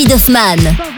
David Hoffmann.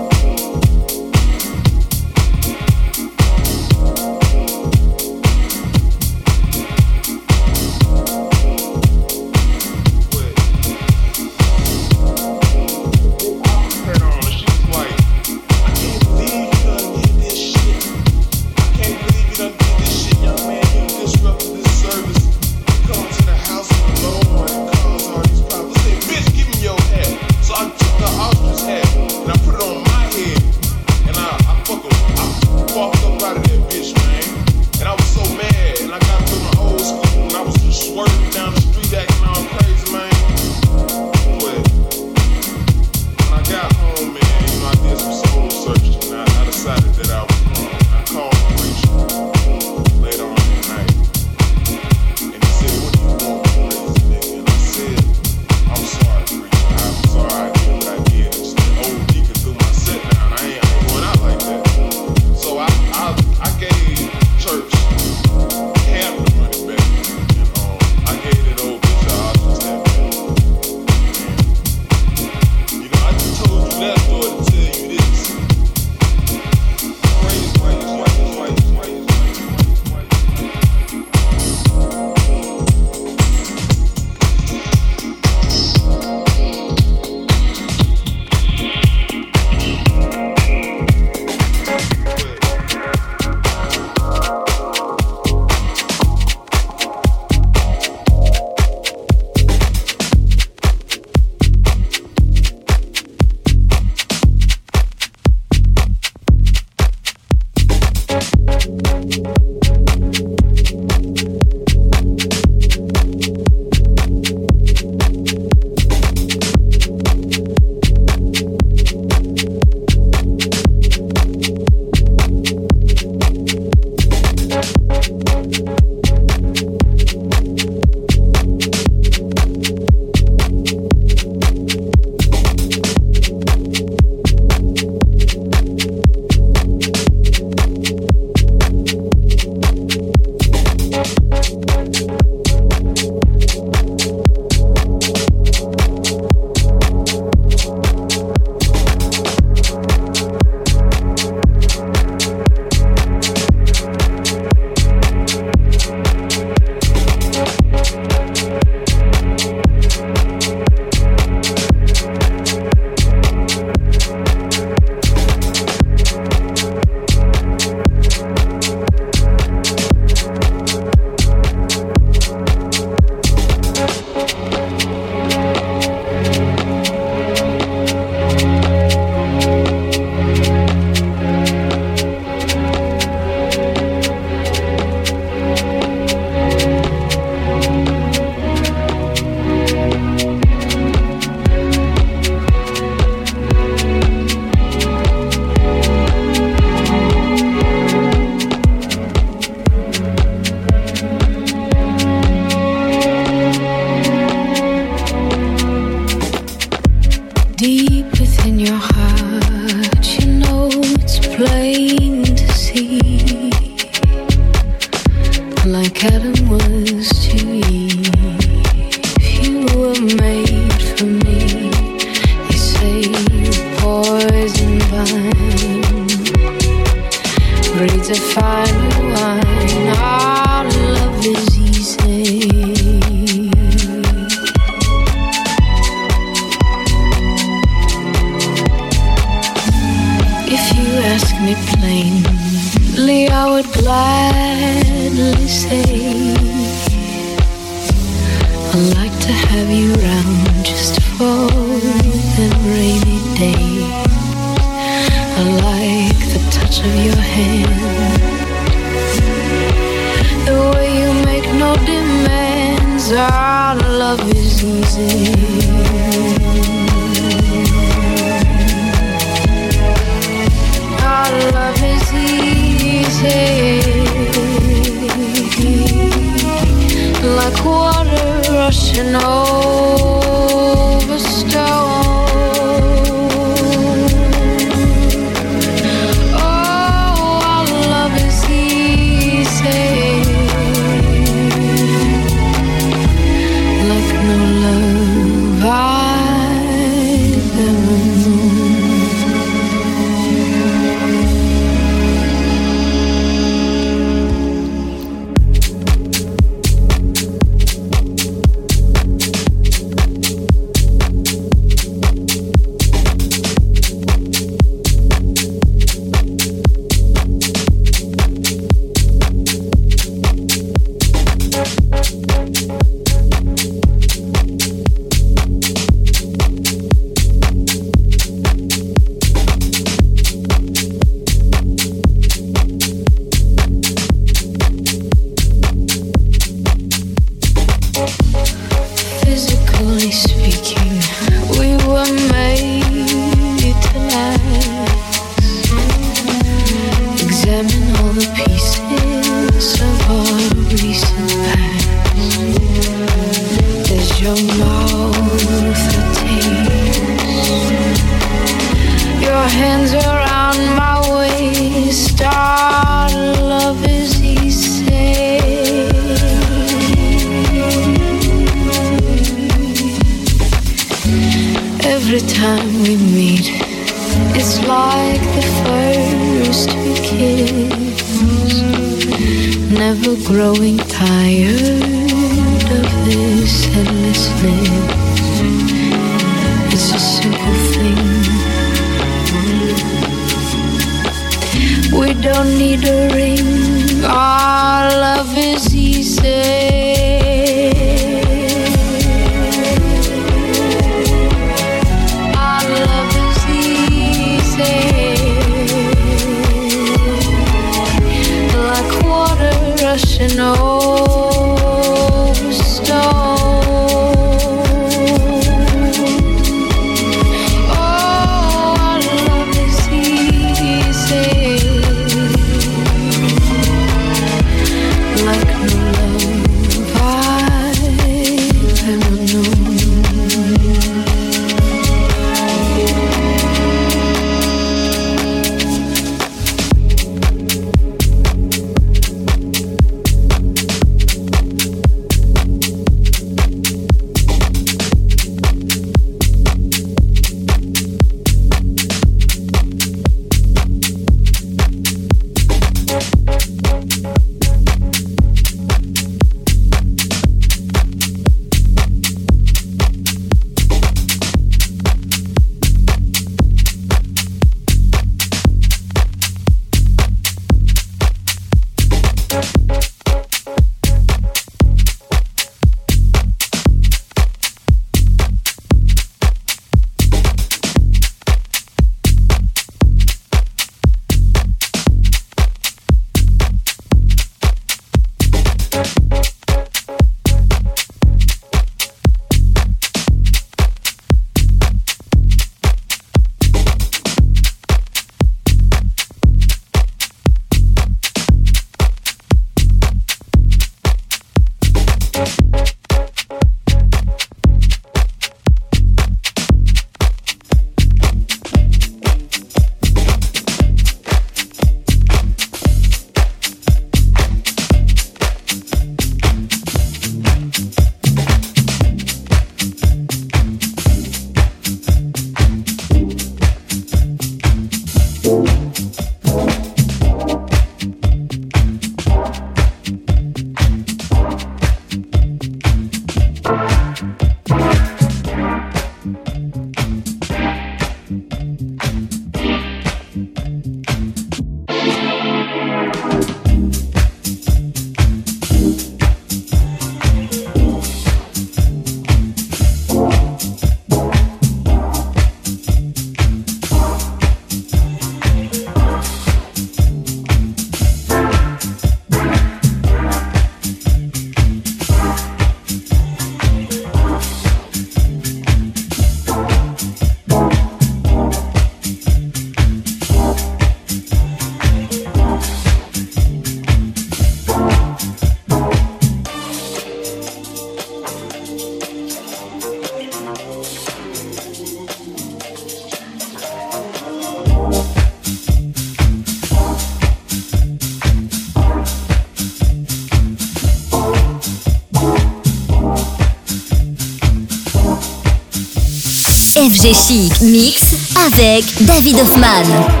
FG Chic Mix avec David Hoffman.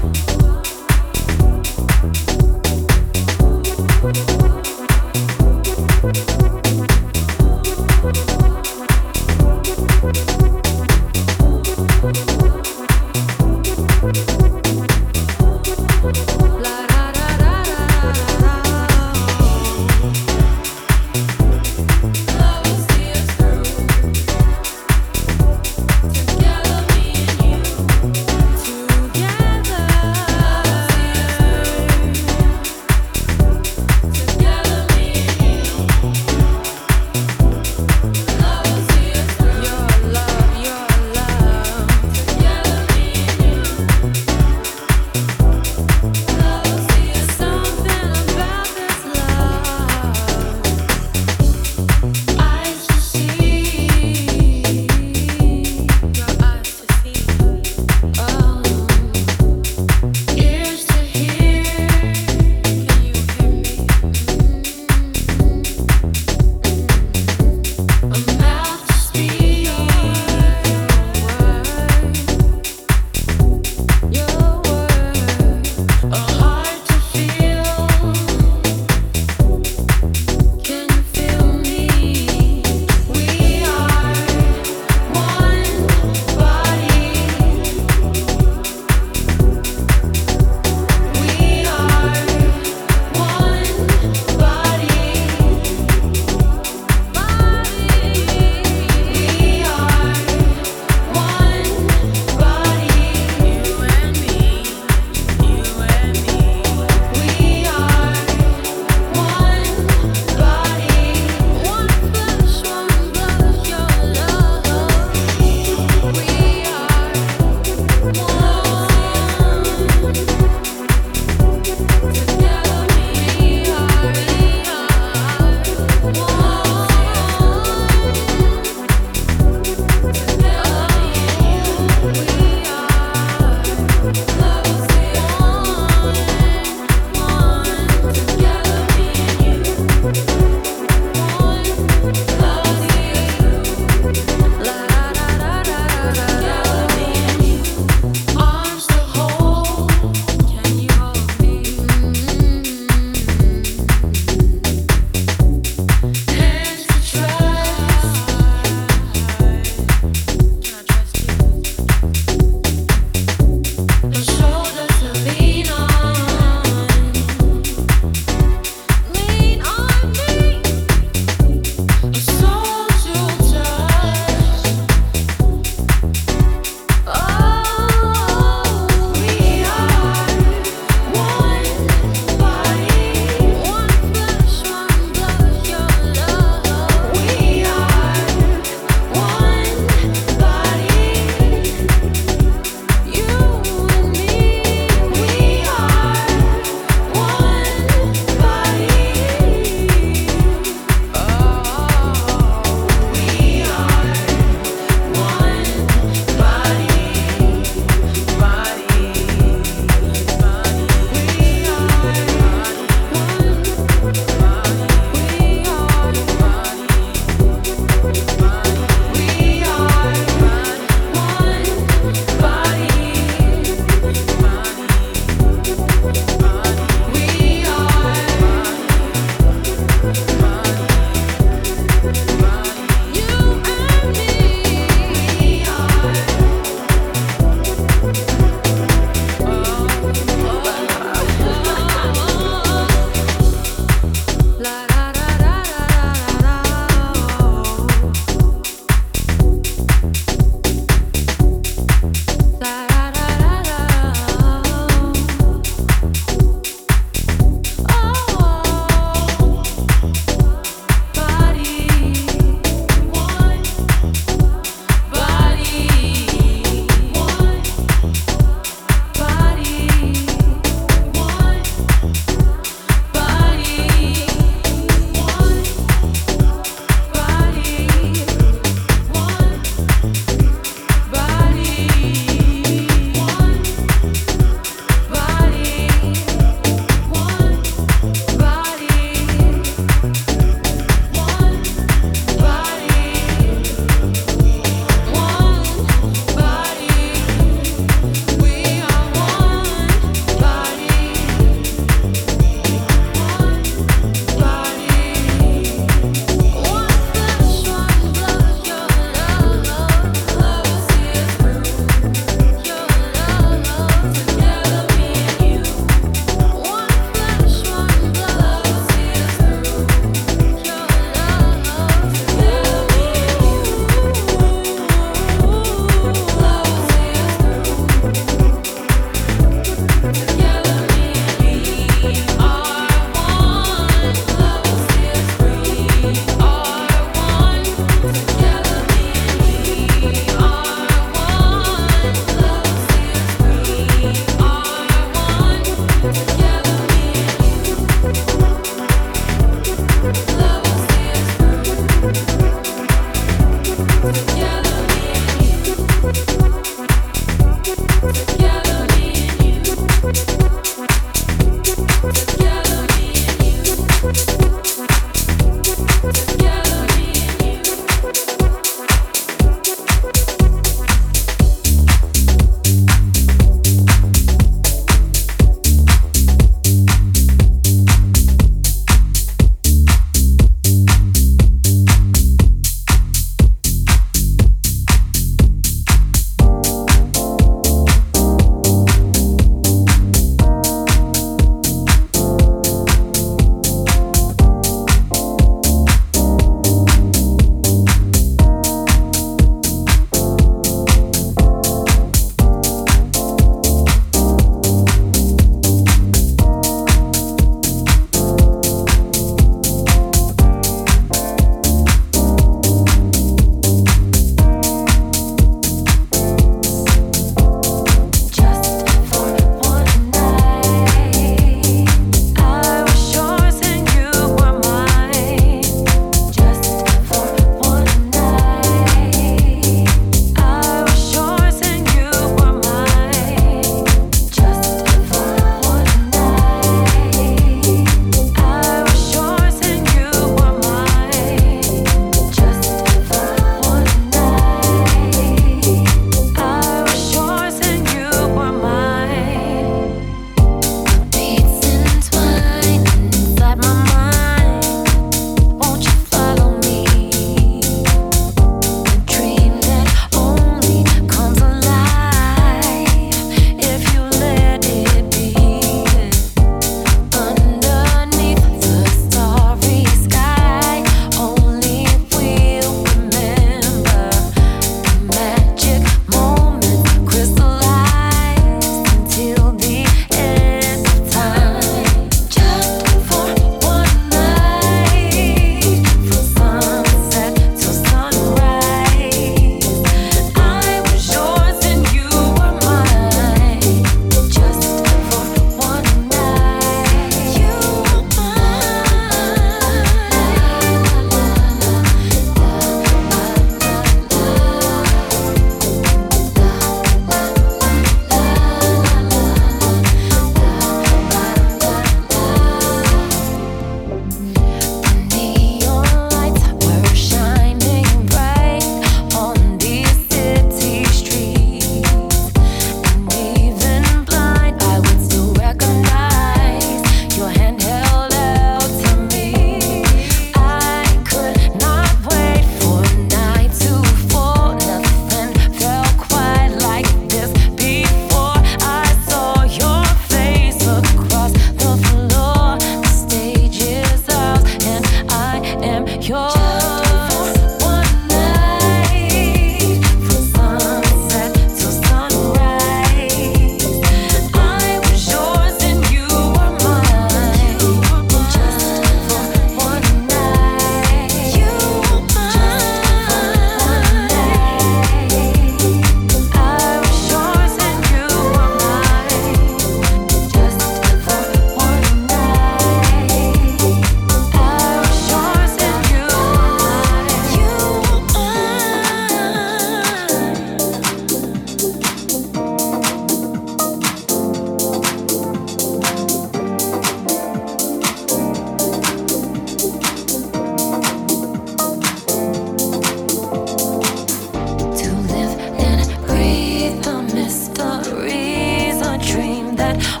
that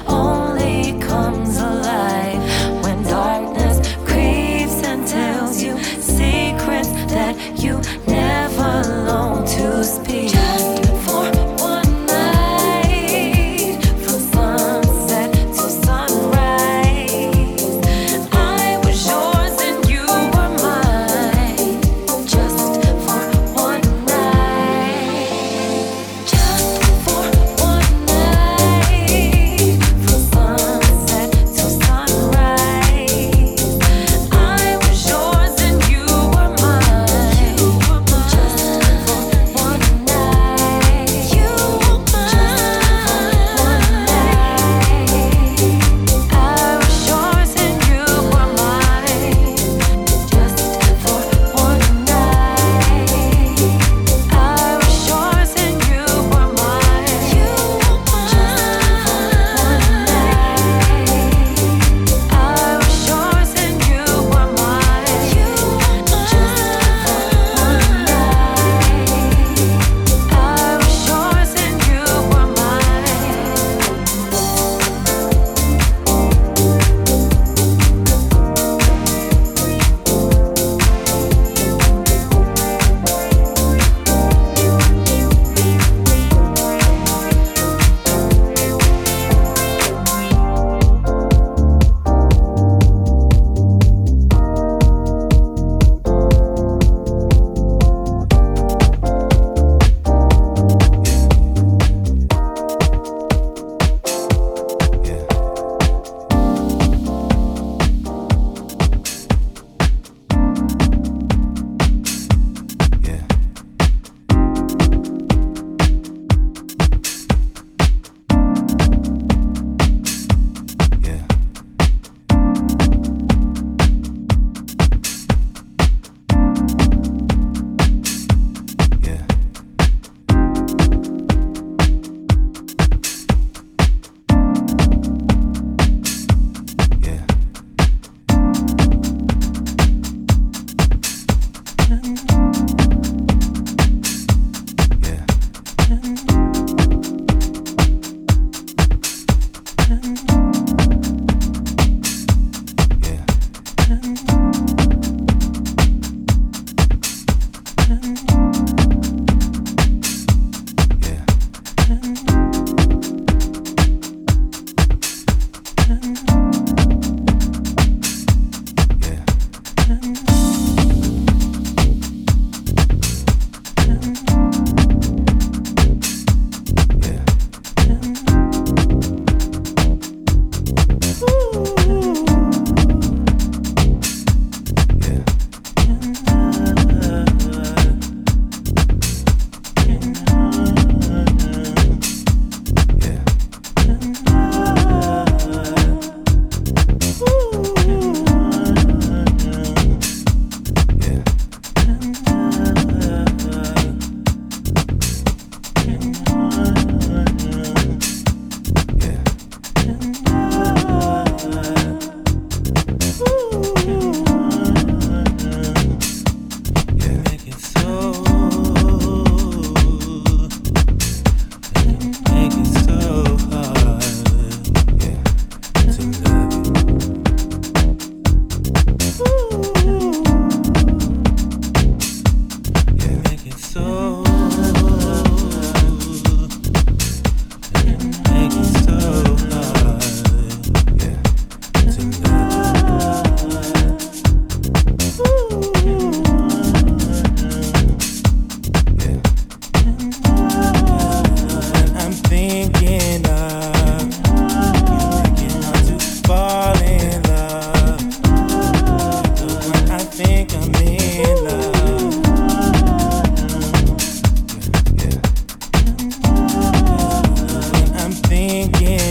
thinking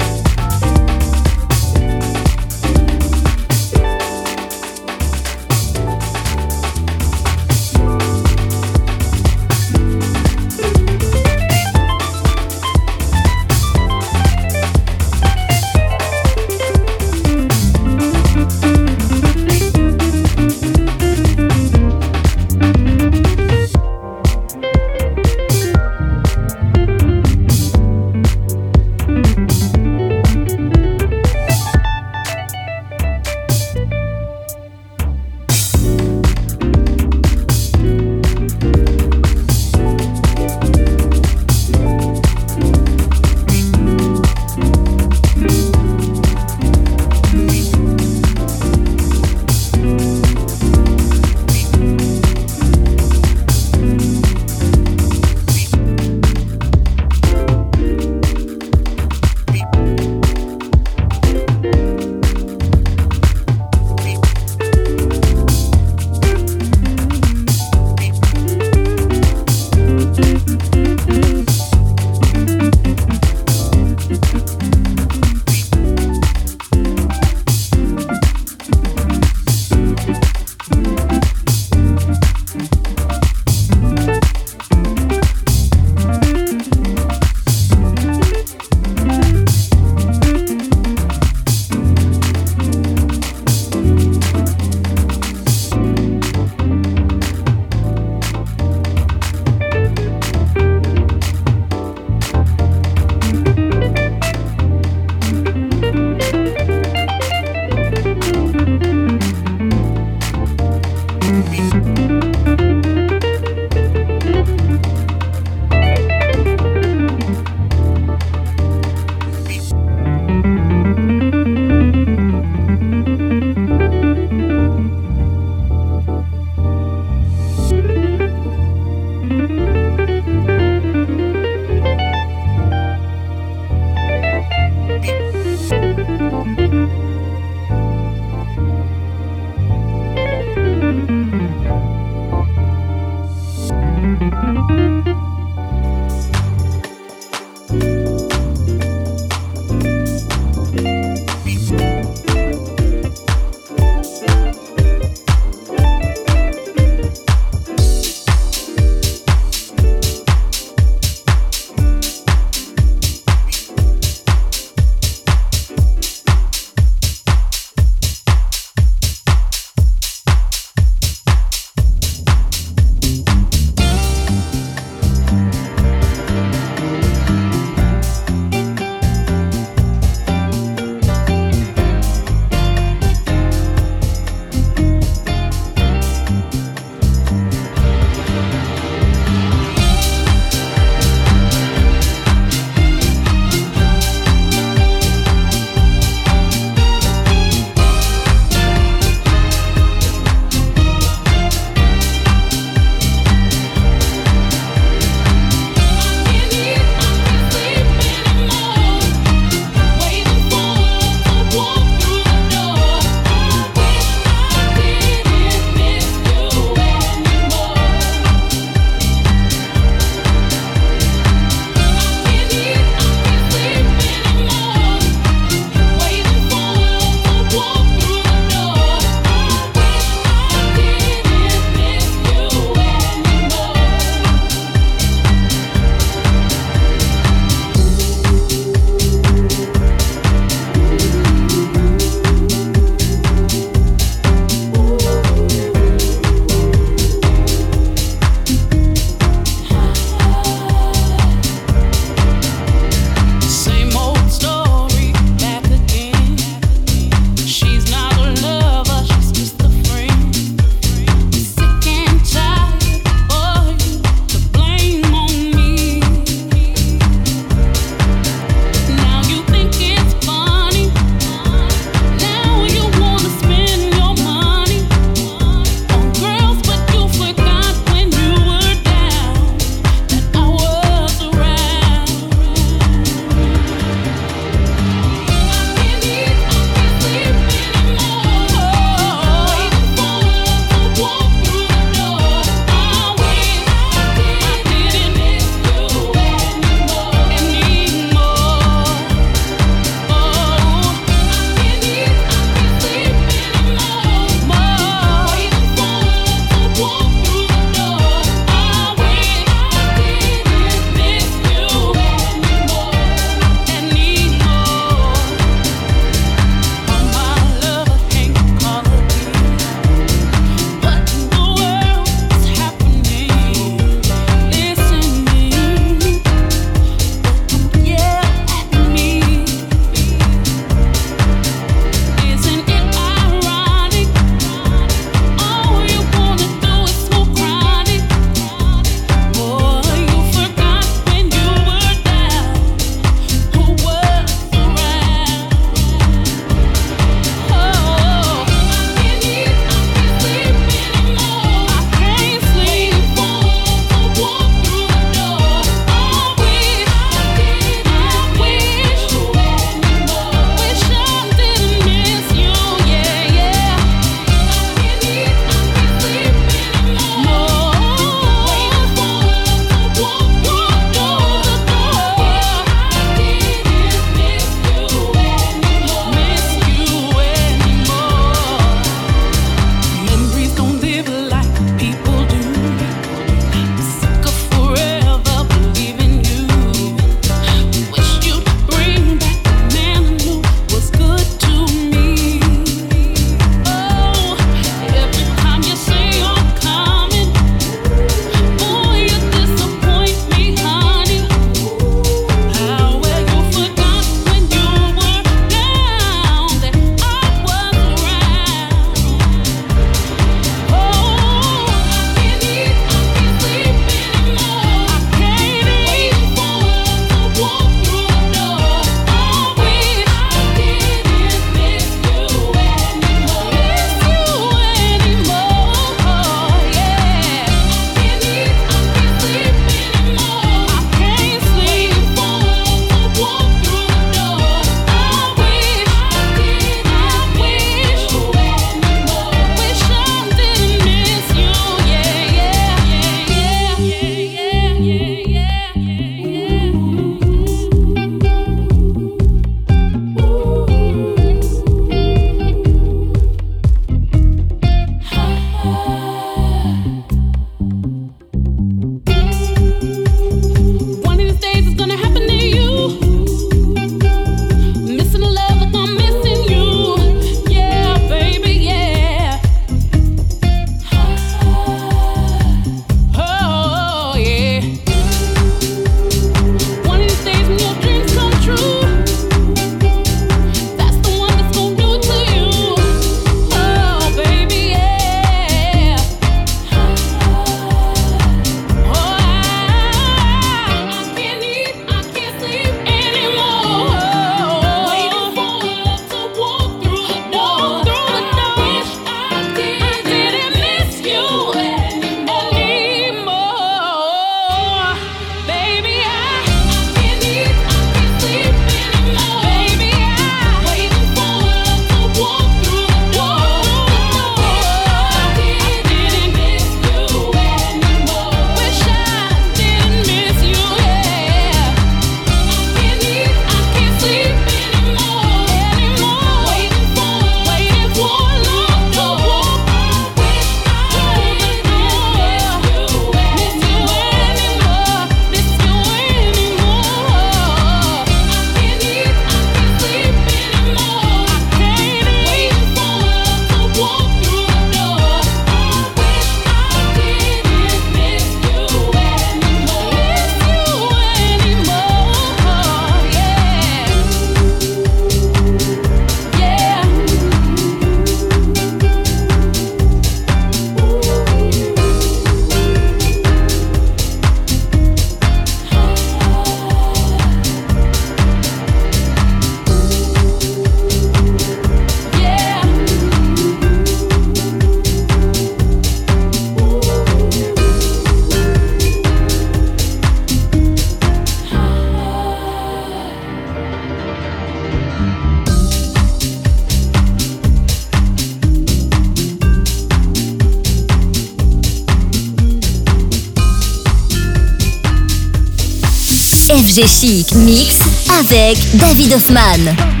FG Mix avec David Hoffman.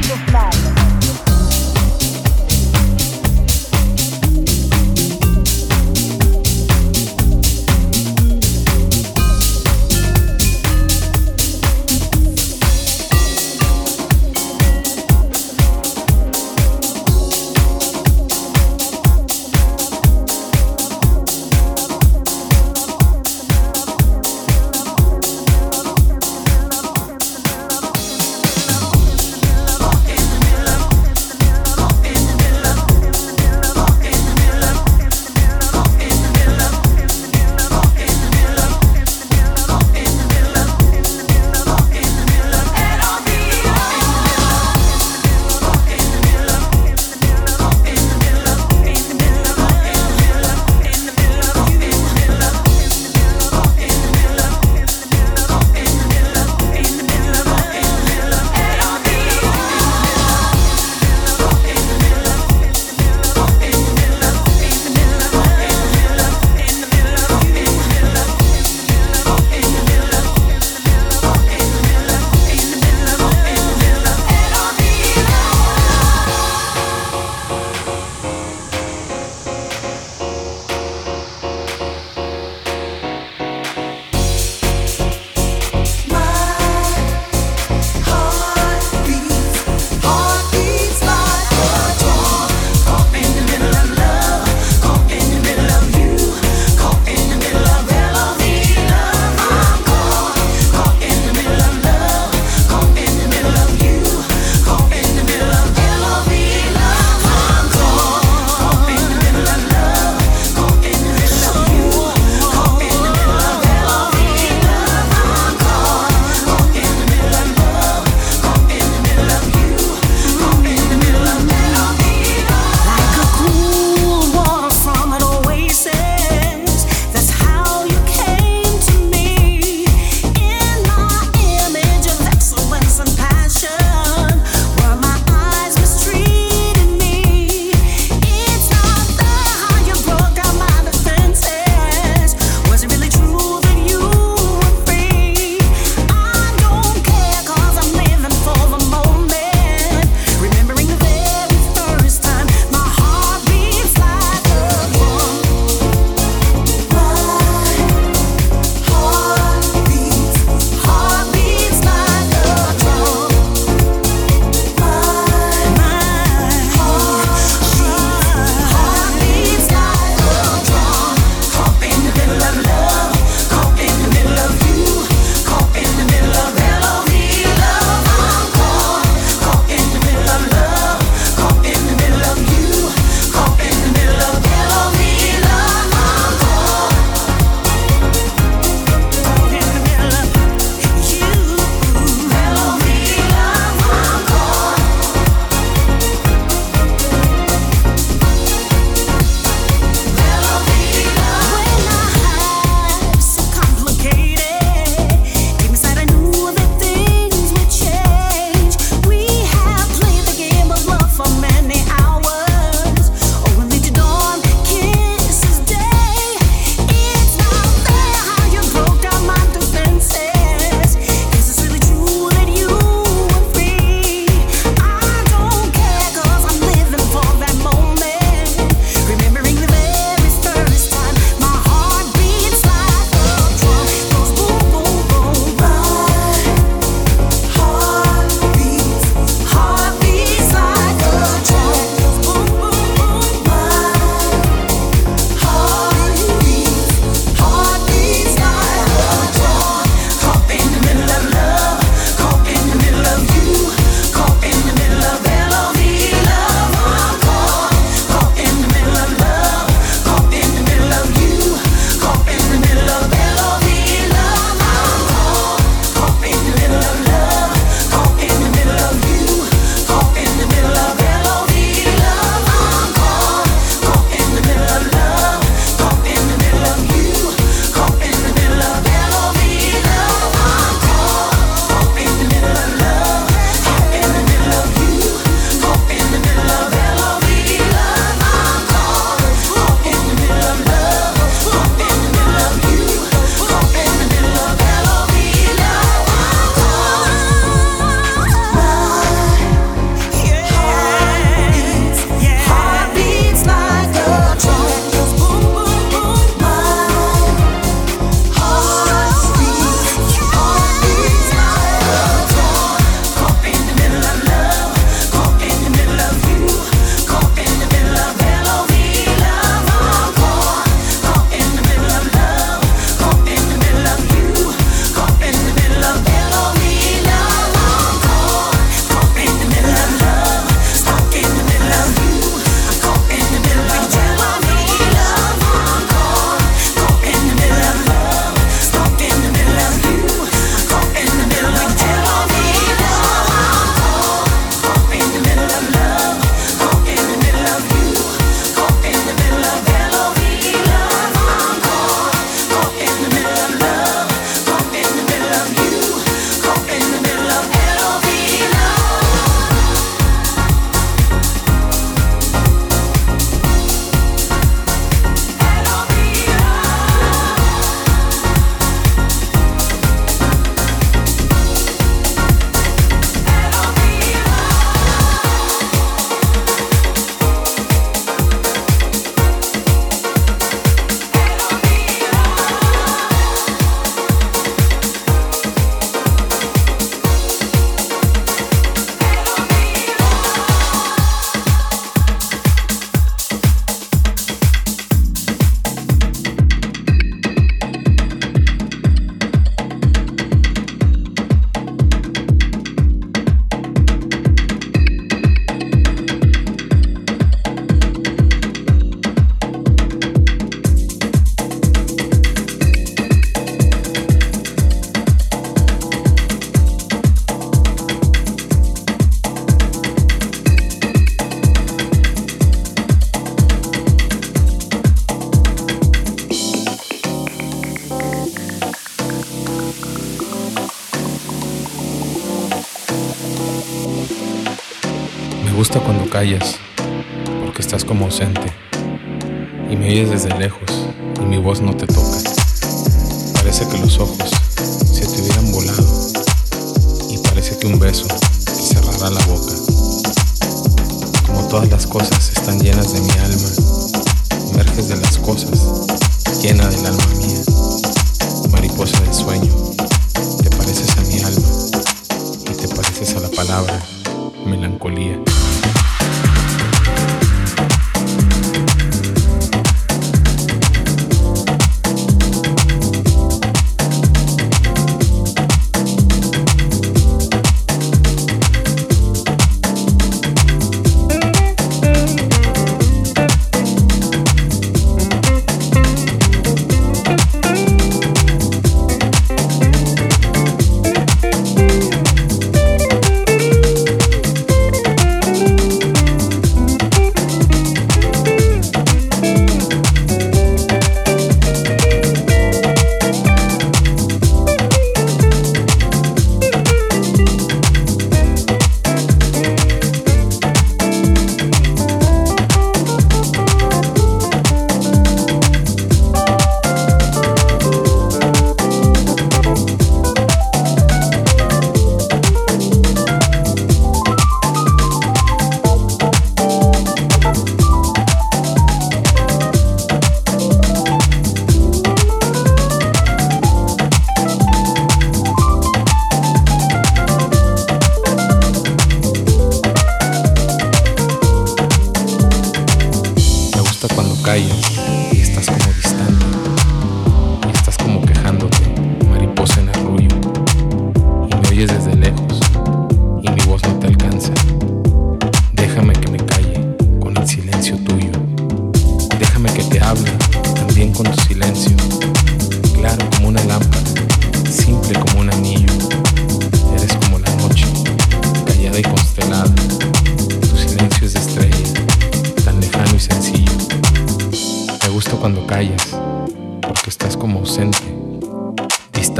Ah, gusta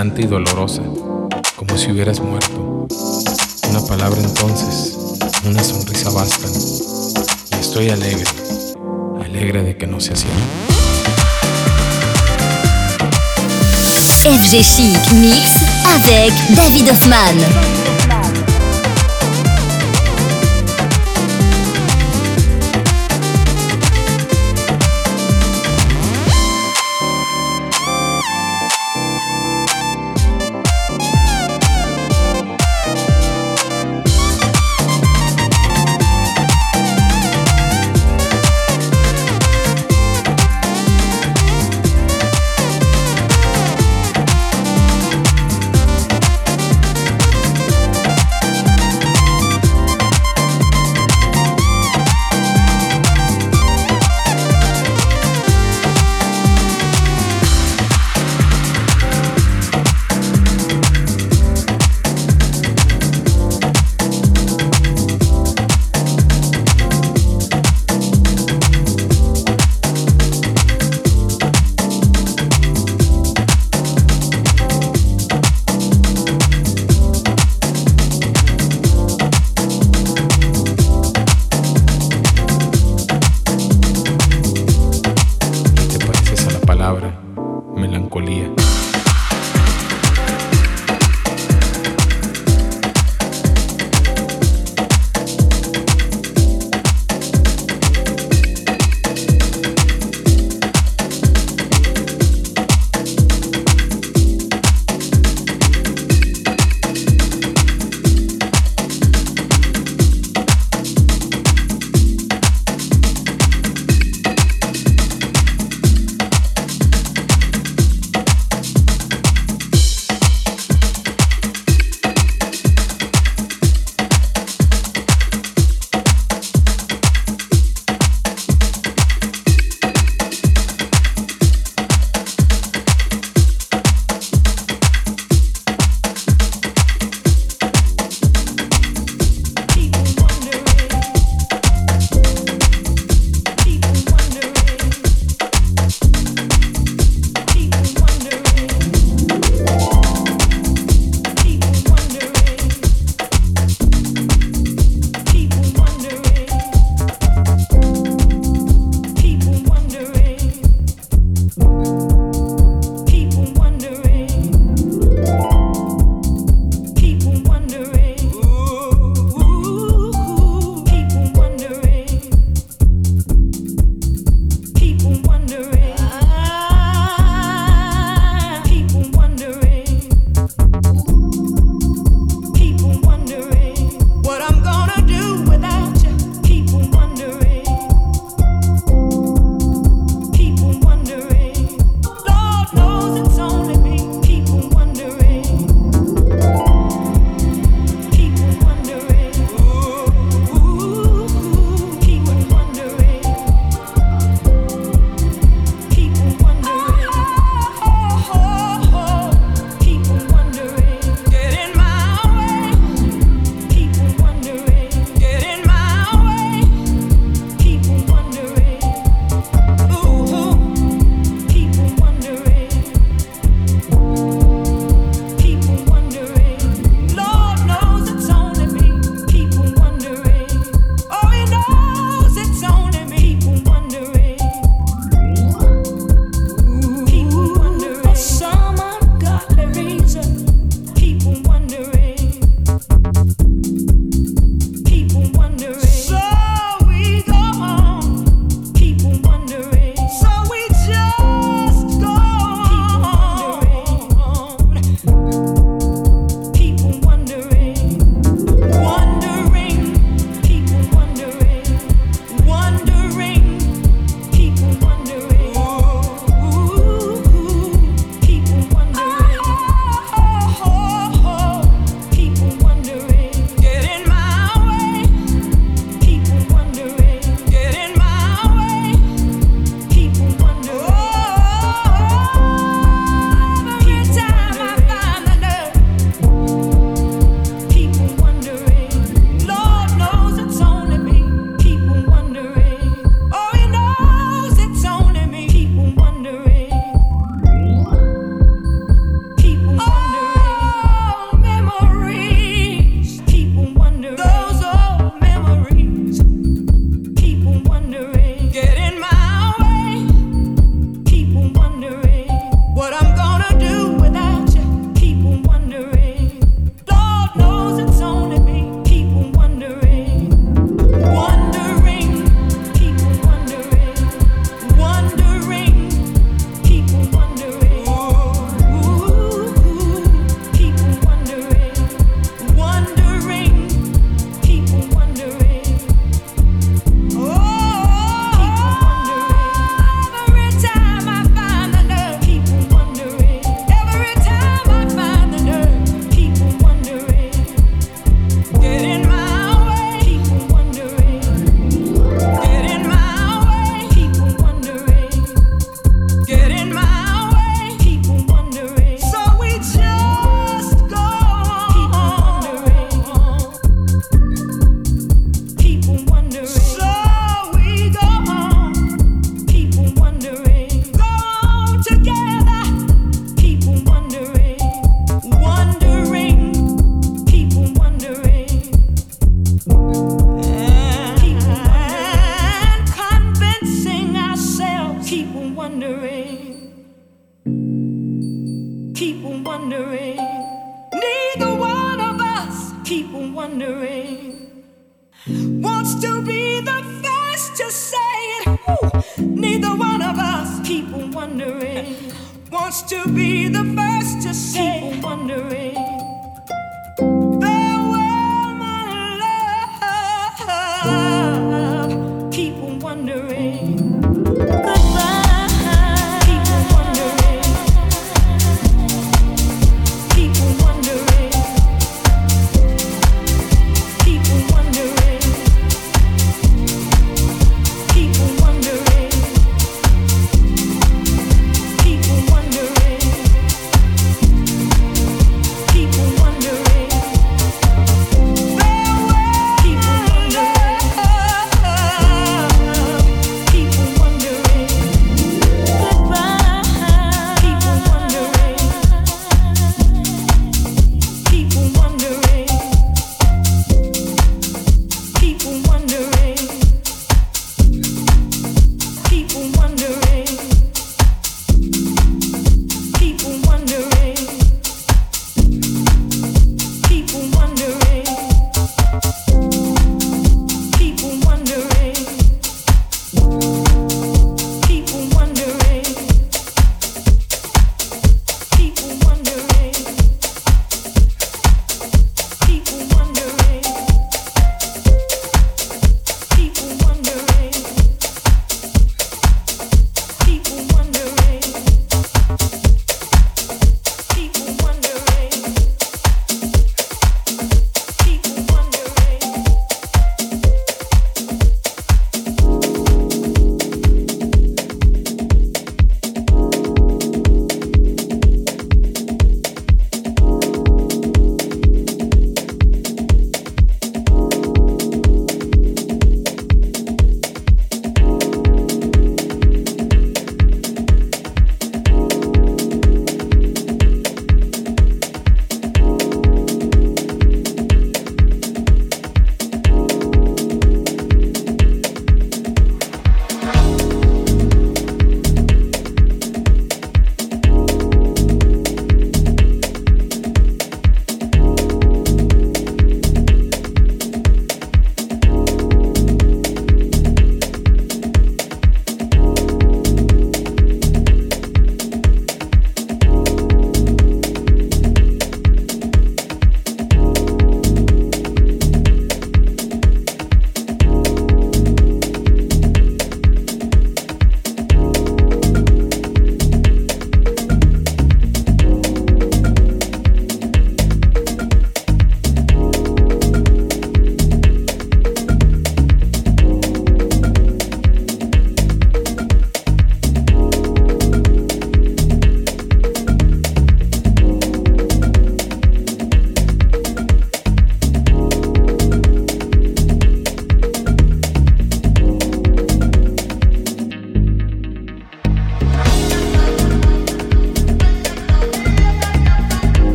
y dolorosa, como si hubieras muerto. Una palabra entonces, una sonrisa basta. Y estoy alegre, alegre de que no sea cierto. FG Chic Mix avec David Hoffman.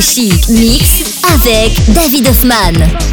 Chic Mix avec David Hoffman.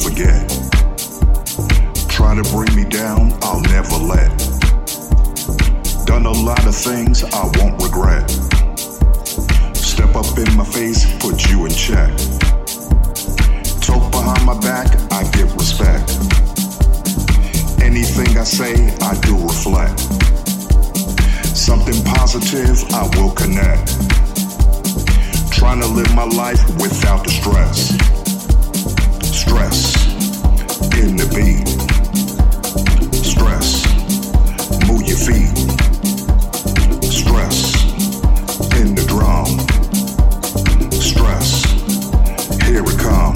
forget. Try to bring me down, I'll never let. Done a lot of things I won't regret. Step up in my face, put you in check. Talk behind my back, I get respect. Anything I say, I do reflect. Something positive, I will connect. Trying to live my life without the stress Stress in the beat. Stress. Move your feet. Stress in the drum. Stress. Here we come.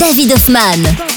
David Hoffman.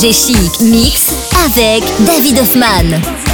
FG Chic Mix avec David Hoffman.